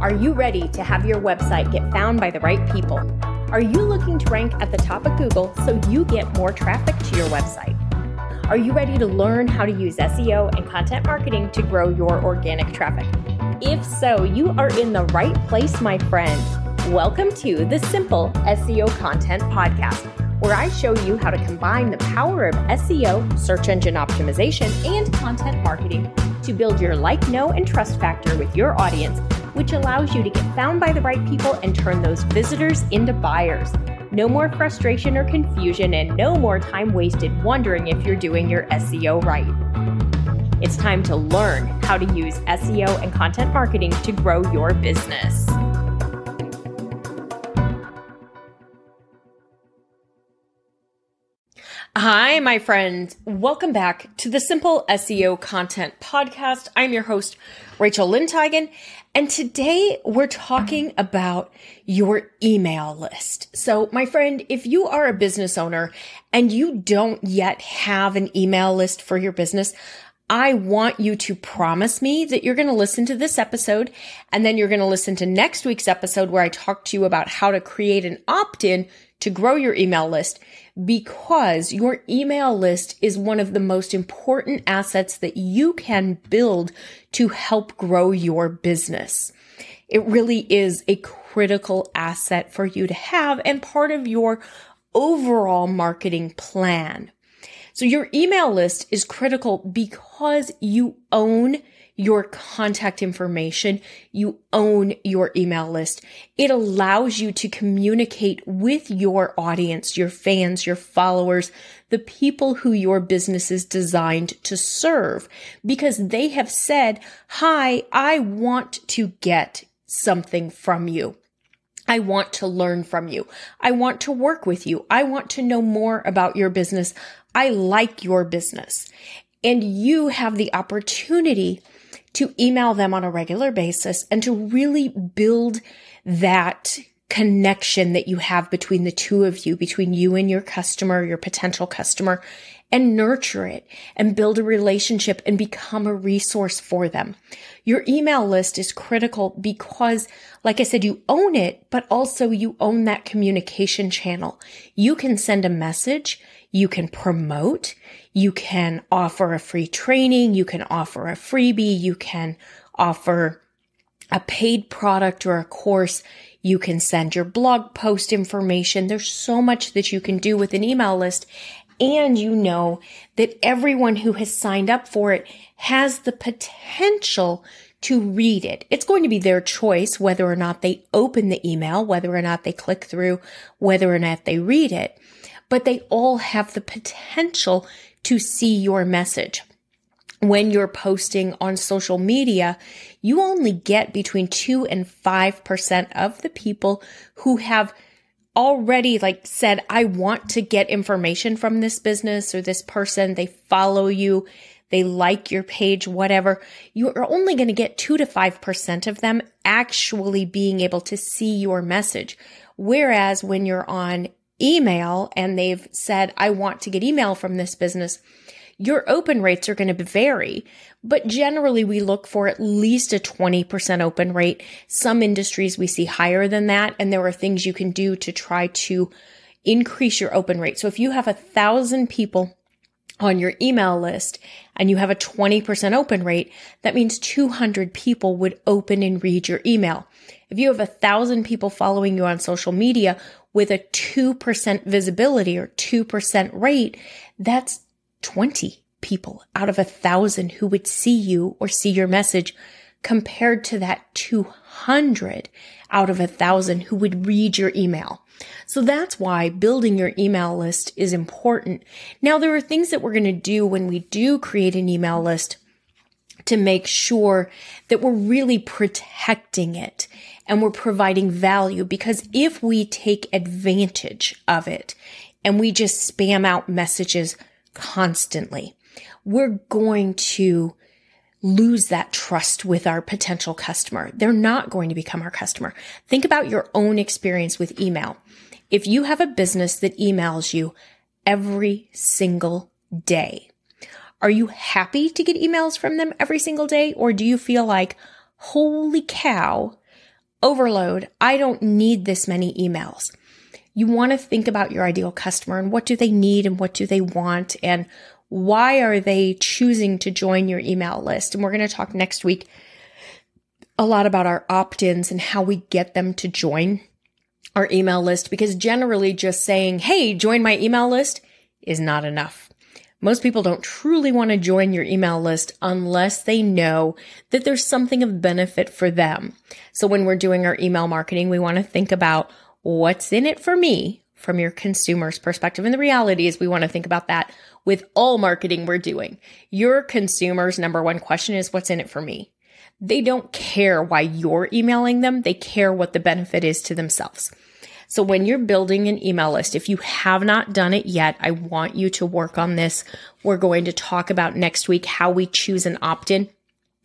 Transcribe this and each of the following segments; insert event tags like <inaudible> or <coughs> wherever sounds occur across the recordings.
Are you ready to have your website get found by the right people? Are you looking to rank at the top of Google so you get more traffic to your website? Are you ready to learn how to use SEO and content marketing to grow your organic traffic? If so, you are in the right place, my friend. Welcome to the Simple SEO Content Podcast, where I show you how to combine the power of SEO, search engine optimization, and content marketing to build your like, know, and trust factor with your audience which allows you to get found by the right people and turn those visitors into buyers. No more frustration or confusion, and no more time wasted wondering if you're doing your SEO right. It's time to learn how to use SEO and content marketing to grow your business. Hi, my friends. Welcome back to the Simple SEO Content Podcast. I'm your host, Rachel Lindhagen, and today we're talking about your email list. So, my friend, if you are a business owner and you don't yet have an email list for your business, I want you to promise me that you're going to listen to this episode and then you're going to listen to next week's episode where I talk to you about how to create an opt in to grow your email list because your email list is one of the most important assets that you can build to help grow your business. It really is a critical asset for you to have and part of your overall marketing plan. So your email list is critical because you own your contact information. You own your email list. It allows you to communicate with your audience, your fans, your followers, the people who your business is designed to serve because they have said, Hi, I want to get something from you. I want to learn from you. I want to work with you. I want to know more about your business. I like your business. And you have the opportunity to email them on a regular basis and to really build that connection that you have between the two of you, between you and your customer, your potential customer, and nurture it and build a relationship and become a resource for them. Your email list is critical because, like I said, you own it, but also you own that communication channel. You can send a message. You can promote. You can offer a free training. You can offer a freebie. You can offer a paid product or a course. You can send your blog post information. There's so much that you can do with an email list. And you know that everyone who has signed up for it has the potential to read it. It's going to be their choice whether or not they open the email, whether or not they click through, whether or not they read it but they all have the potential to see your message. When you're posting on social media, you only get between 2 and 5% of the people who have already like said, I want to get information from this business or this person. They follow you. They like your page, whatever. You're only going to get two to 5% of them actually being able to see your message. Whereas when you're on email and they've said, I want to get email from this business, your open rates are going to vary, but generally we look for at least a 20% open rate. Some industries we see higher than that, and there are things you can do to try to increase your open rate. So if you have a thousand people on your email list and you have a 20% open rate, that means 200 people would open and read your email. If you have a thousand people following you on social media with a 2% visibility or 2% rate, that's 20 people out of a thousand who would see you or see your message compared to that 200 out of a thousand who would read your email. So that's why building your email list is important. Now, there are things that we're going to do when we do create an email list to make sure that we're really protecting it and we're providing value because if we take advantage of it and we just spam out messages constantly, we're going to lose that trust with our potential customer. They're not going to become our customer. Think about your own experience with email. If you have a business that emails you every single day, are you happy to get emails from them every single day? Or do you feel like, holy cow, overload. I don't need this many emails. You want to think about your ideal customer and what do they need and what do they want and why are they choosing to join your email list? And we're going to talk next week a lot about our opt ins and how we get them to join our email list because generally just saying, Hey, join my email list is not enough. Most people don't truly want to join your email list unless they know that there's something of benefit for them. So when we're doing our email marketing, we want to think about what's in it for me from your consumer's perspective. And the reality is we want to think about that with all marketing we're doing. Your consumer's number one question is what's in it for me? They don't care why you're emailing them. They care what the benefit is to themselves. So when you're building an email list, if you have not done it yet, I want you to work on this. We're going to talk about next week how we choose an opt in.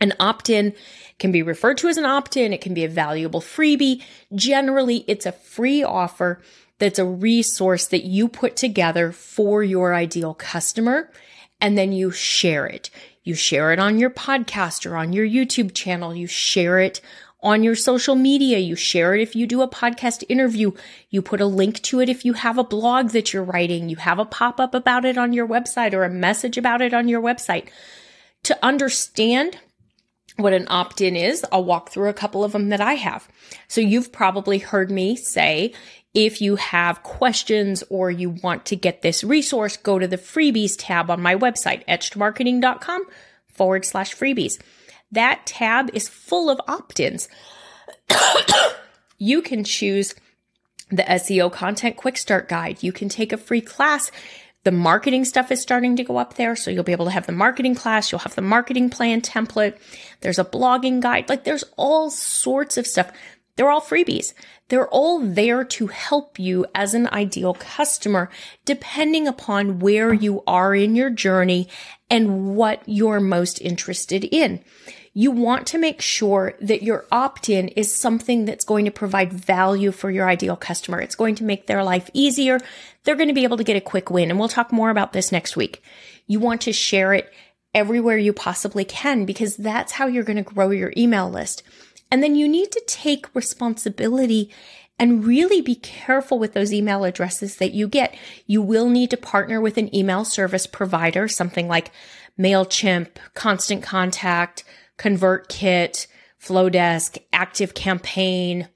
An opt in can be referred to as an opt in. It can be a valuable freebie. Generally, it's a free offer that's a resource that you put together for your ideal customer and then you share it. You share it on your podcast or on your YouTube channel. You share it on your social media. You share it if you do a podcast interview. You put a link to it if you have a blog that you're writing. You have a pop up about it on your website or a message about it on your website. To understand what an opt in is, I'll walk through a couple of them that I have. So you've probably heard me say, if you have questions or you want to get this resource, go to the freebies tab on my website, etchedmarketing.com forward slash freebies. That tab is full of opt ins. <coughs> you can choose the SEO content quick start guide. You can take a free class. The marketing stuff is starting to go up there. So you'll be able to have the marketing class. You'll have the marketing plan template. There's a blogging guide. Like there's all sorts of stuff. They're all freebies. They're all there to help you as an ideal customer, depending upon where you are in your journey and what you're most interested in. You want to make sure that your opt in is something that's going to provide value for your ideal customer. It's going to make their life easier. They're going to be able to get a quick win. And we'll talk more about this next week. You want to share it everywhere you possibly can because that's how you're going to grow your email list. And then you need to take responsibility and really be careful with those email addresses that you get. You will need to partner with an email service provider, something like MailChimp, Constant Contact, ConvertKit, Flodesk, ActiveCampaign,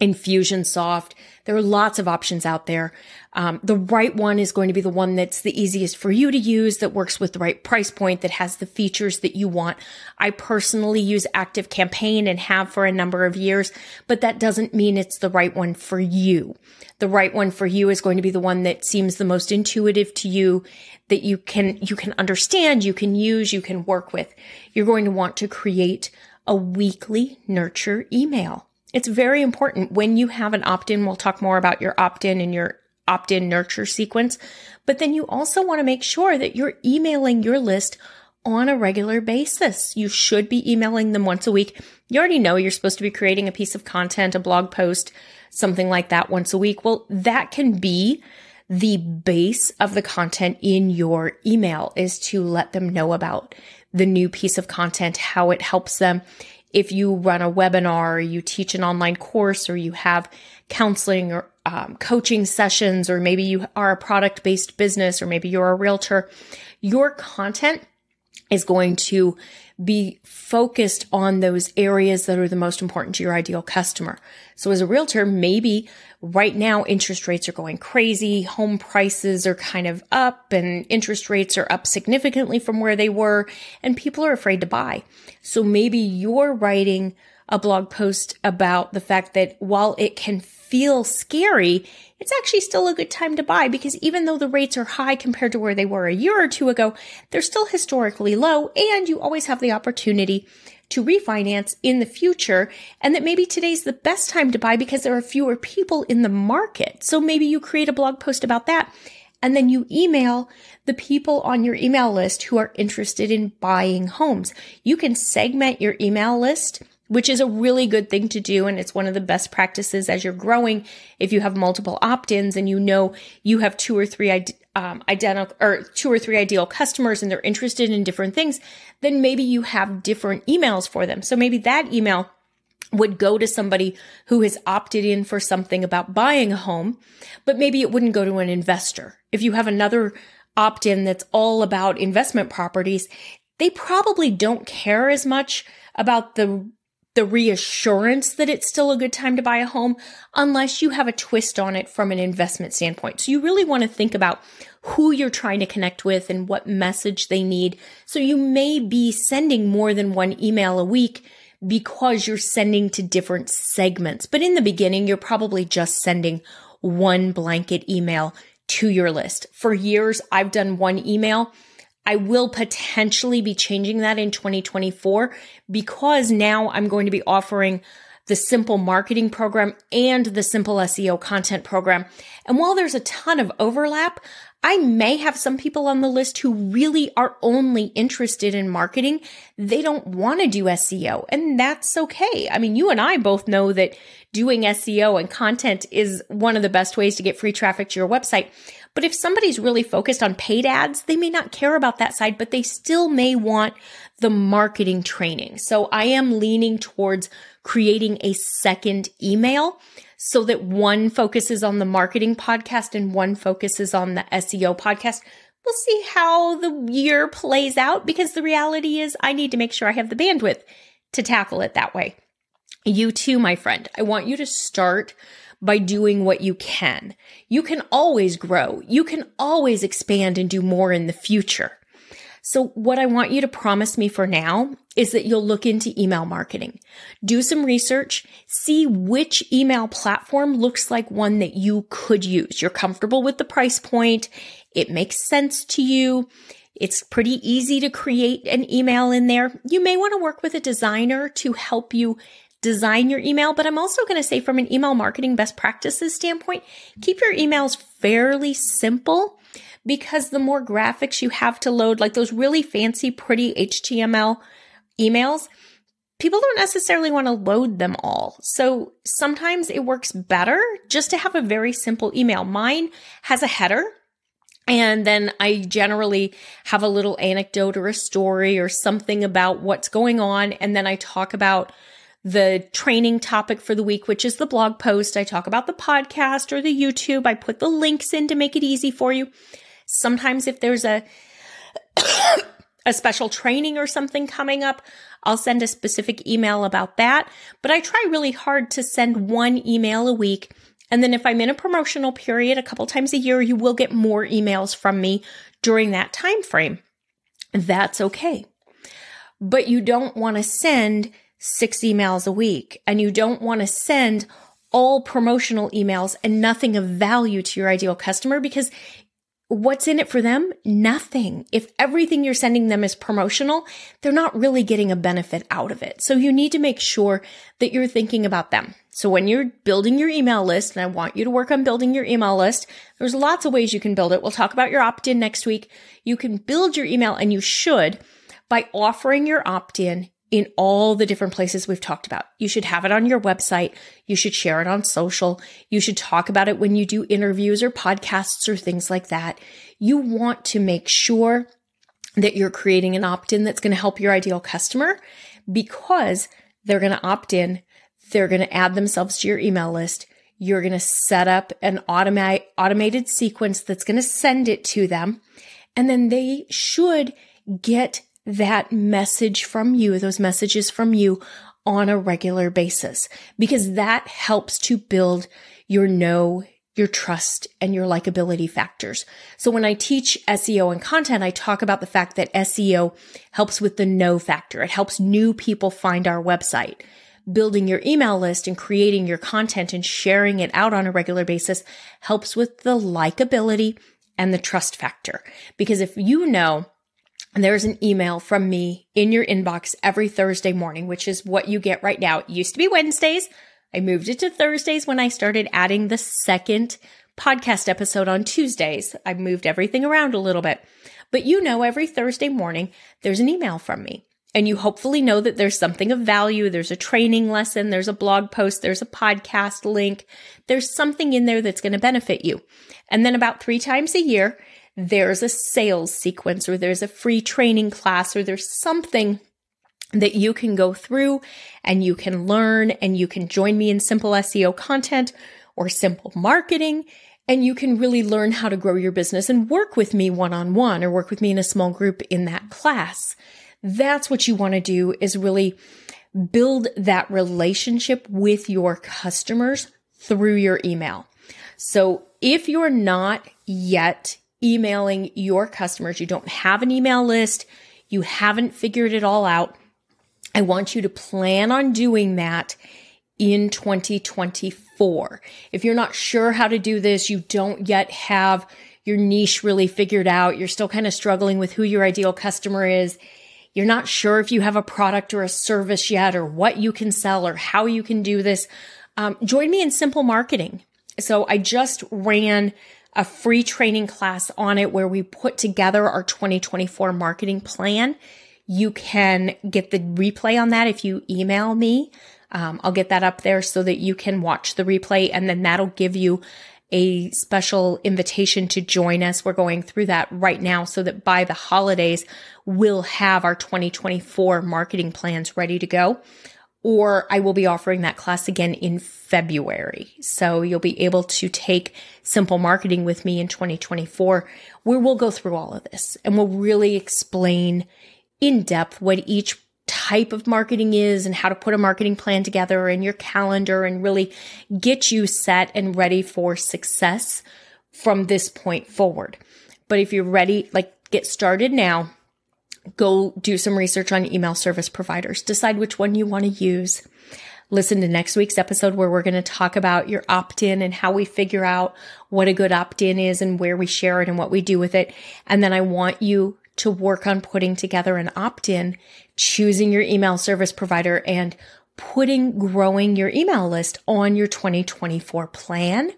Infusionsoft. There are lots of options out there. Um, the right one is going to be the one that's the easiest for you to use, that works with the right price point, that has the features that you want. I personally use Active Campaign and have for a number of years, but that doesn't mean it's the right one for you. The right one for you is going to be the one that seems the most intuitive to you, that you can, you can understand, you can use, you can work with. You're going to want to create a weekly nurture email. It's very important when you have an opt in. We'll talk more about your opt in and your opt in nurture sequence. But then you also want to make sure that you're emailing your list on a regular basis. You should be emailing them once a week. You already know you're supposed to be creating a piece of content, a blog post, something like that once a week. Well, that can be the base of the content in your email is to let them know about the new piece of content, how it helps them if you run a webinar or you teach an online course or you have counseling or um, coaching sessions, or maybe you are a product based business, or maybe you're a realtor, your content is going to be focused on those areas that are the most important to your ideal customer. So as a realtor, maybe right now interest rates are going crazy. Home prices are kind of up and interest rates are up significantly from where they were and people are afraid to buy. So maybe you're writing a blog post about the fact that while it can feel scary, it's actually still a good time to buy because even though the rates are high compared to where they were a year or two ago, they're still historically low and you always have the opportunity to refinance in the future and that maybe today's the best time to buy because there are fewer people in the market. So maybe you create a blog post about that and then you email the people on your email list who are interested in buying homes. You can segment your email list which is a really good thing to do. And it's one of the best practices as you're growing. If you have multiple opt-ins and you know you have two or three um, identical or two or three ideal customers and they're interested in different things, then maybe you have different emails for them. So maybe that email would go to somebody who has opted in for something about buying a home, but maybe it wouldn't go to an investor. If you have another opt in that's all about investment properties, they probably don't care as much about the the reassurance that it's still a good time to buy a home unless you have a twist on it from an investment standpoint. So you really want to think about who you're trying to connect with and what message they need. So you may be sending more than one email a week because you're sending to different segments. But in the beginning, you're probably just sending one blanket email to your list. For years, I've done one email. I will potentially be changing that in 2024 because now I'm going to be offering the simple marketing program and the simple SEO content program. And while there's a ton of overlap, I may have some people on the list who really are only interested in marketing. They don't want to do SEO and that's okay. I mean, you and I both know that doing SEO and content is one of the best ways to get free traffic to your website. But if somebody's really focused on paid ads, they may not care about that side, but they still may want the marketing training. So I am leaning towards creating a second email so that one focuses on the marketing podcast and one focuses on the SEO podcast. We'll see how the year plays out because the reality is I need to make sure I have the bandwidth to tackle it that way. You too, my friend, I want you to start by doing what you can. You can always grow. You can always expand and do more in the future. So what I want you to promise me for now is that you'll look into email marketing. Do some research, see which email platform looks like one that you could use. You're comfortable with the price point. It makes sense to you. It's pretty easy to create an email in there. You may want to work with a designer to help you design your email, but I'm also going to say from an email marketing best practices standpoint, keep your emails fairly simple because the more graphics you have to load, like those really fancy, pretty HTML emails, people don't necessarily want to load them all. So sometimes it works better just to have a very simple email. Mine has a header. And then I generally have a little anecdote or a story or something about what's going on. And then I talk about the training topic for the week, which is the blog post. I talk about the podcast or the YouTube. I put the links in to make it easy for you. Sometimes if there's a <coughs> a special training or something coming up, I'll send a specific email about that. But I try really hard to send one email a week. And then if I'm in a promotional period a couple times a year, you will get more emails from me during that time frame. That's okay. But you don't want to send six emails a week and you don't want to send all promotional emails and nothing of value to your ideal customer because What's in it for them? Nothing. If everything you're sending them is promotional, they're not really getting a benefit out of it. So you need to make sure that you're thinking about them. So when you're building your email list, and I want you to work on building your email list, there's lots of ways you can build it. We'll talk about your opt in next week. You can build your email and you should by offering your opt in all the different places we've talked about. You should have it on your website. You should share it on social. You should talk about it when you do interviews or podcasts or things like that. You want to make sure that you're creating an opt in that's going to help your ideal customer because they're going to opt in. They're going to add themselves to your email list. You're going to set up an automated sequence that's going to send it to them. And then they should get that message from you, those messages from you on a regular basis, because that helps to build your know, your trust and your likability factors. So when I teach SEO and content, I talk about the fact that SEO helps with the know factor. It helps new people find our website. Building your email list and creating your content and sharing it out on a regular basis helps with the likability and the trust factor. Because if you know there's an email from me in your inbox every Thursday morning, which is what you get right now. It used to be Wednesdays. I moved it to Thursdays when I started adding the second podcast episode on Tuesdays. I moved everything around a little bit. But you know, every Thursday morning, there's an email from me. And you hopefully know that there's something of value. There's a training lesson. There's a blog post. There's a podcast link. There's something in there that's going to benefit you. And then about three times a year, there's a sales sequence or there's a free training class or there's something that you can go through and you can learn and you can join me in simple SEO content or simple marketing and you can really learn how to grow your business and work with me one on one or work with me in a small group in that class. That's what you want to do is really build that relationship with your customers through your email. So if you're not yet emailing your customers, you don't have an email list, you haven't figured it all out, I want you to plan on doing that in 2024. If you're not sure how to do this, you don't yet have your niche really figured out, you're still kind of struggling with who your ideal customer is, you're not sure if you have a product or a service yet or what you can sell or how you can do this, um, join me in simple marketing. So I just ran a free training class on it where we put together our 2024 marketing plan. You can get the replay on that if you email me. Um, I'll get that up there so that you can watch the replay and then that'll give you a special invitation to join us. We're going through that right now so that by the holidays, we'll have our 2024 marketing plans ready to go. Or I will be offering that class again in February. So you'll be able to take simple marketing with me in 2024, where we'll go through all of this and we'll really explain in depth what each type of marketing is and how to put a marketing plan together and your calendar and really get you set and ready for success from this point forward. But if you're ready, like get started now, go do some research on email service providers, decide which one you want to use. Listen to next week's episode where we're going to talk about your opt in and how we figure out what a good opt in is and where we share it and what we do with it. And then I want you to work on putting together an opt in, choosing your email service provider and putting growing your email list on your 2024 plan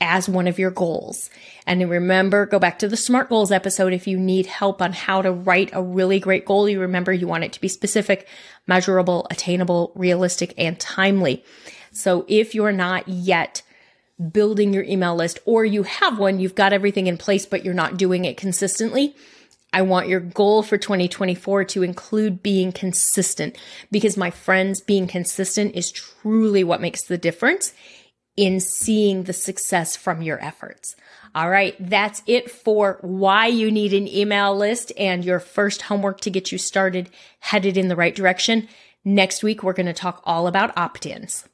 as one of your goals. And remember, go back to the SMART goals episode if you need help on how to write a really great goal. You remember you want it to be specific, measurable, attainable, realistic, and timely. So if you're not yet building your email list or you have one, you've got everything in place, but you're not doing it consistently, I want your goal for 2024 to include being consistent because my friends, being consistent is truly what makes the difference in seeing the success from your efforts. All right. That's it for why you need an email list and your first homework to get you started headed in the right direction. Next week, we're going to talk all about opt ins.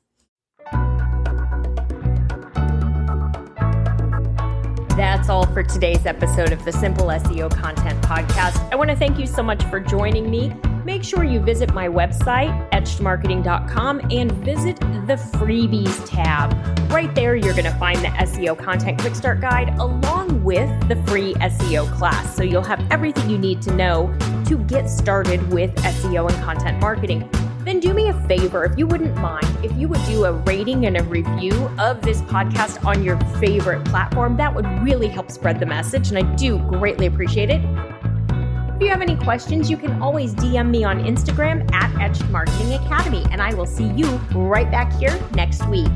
That's all for today's episode of the Simple SEO Content Podcast. I want to thank you so much for joining me. Make sure you visit my website, etchedmarketing.com, and visit the freebies tab. Right there, you're going to find the SEO Content Quick Start Guide along with the free SEO class. So you'll have everything you need to know to get started with SEO and content marketing then do me a favor, if you wouldn't mind, if you would do a rating and a review of this podcast on your favorite platform, that would really help spread the message, and I do greatly appreciate it. If you have any questions, you can always DM me on Instagram at Etched Marketing Academy, and I will see you right back here next week.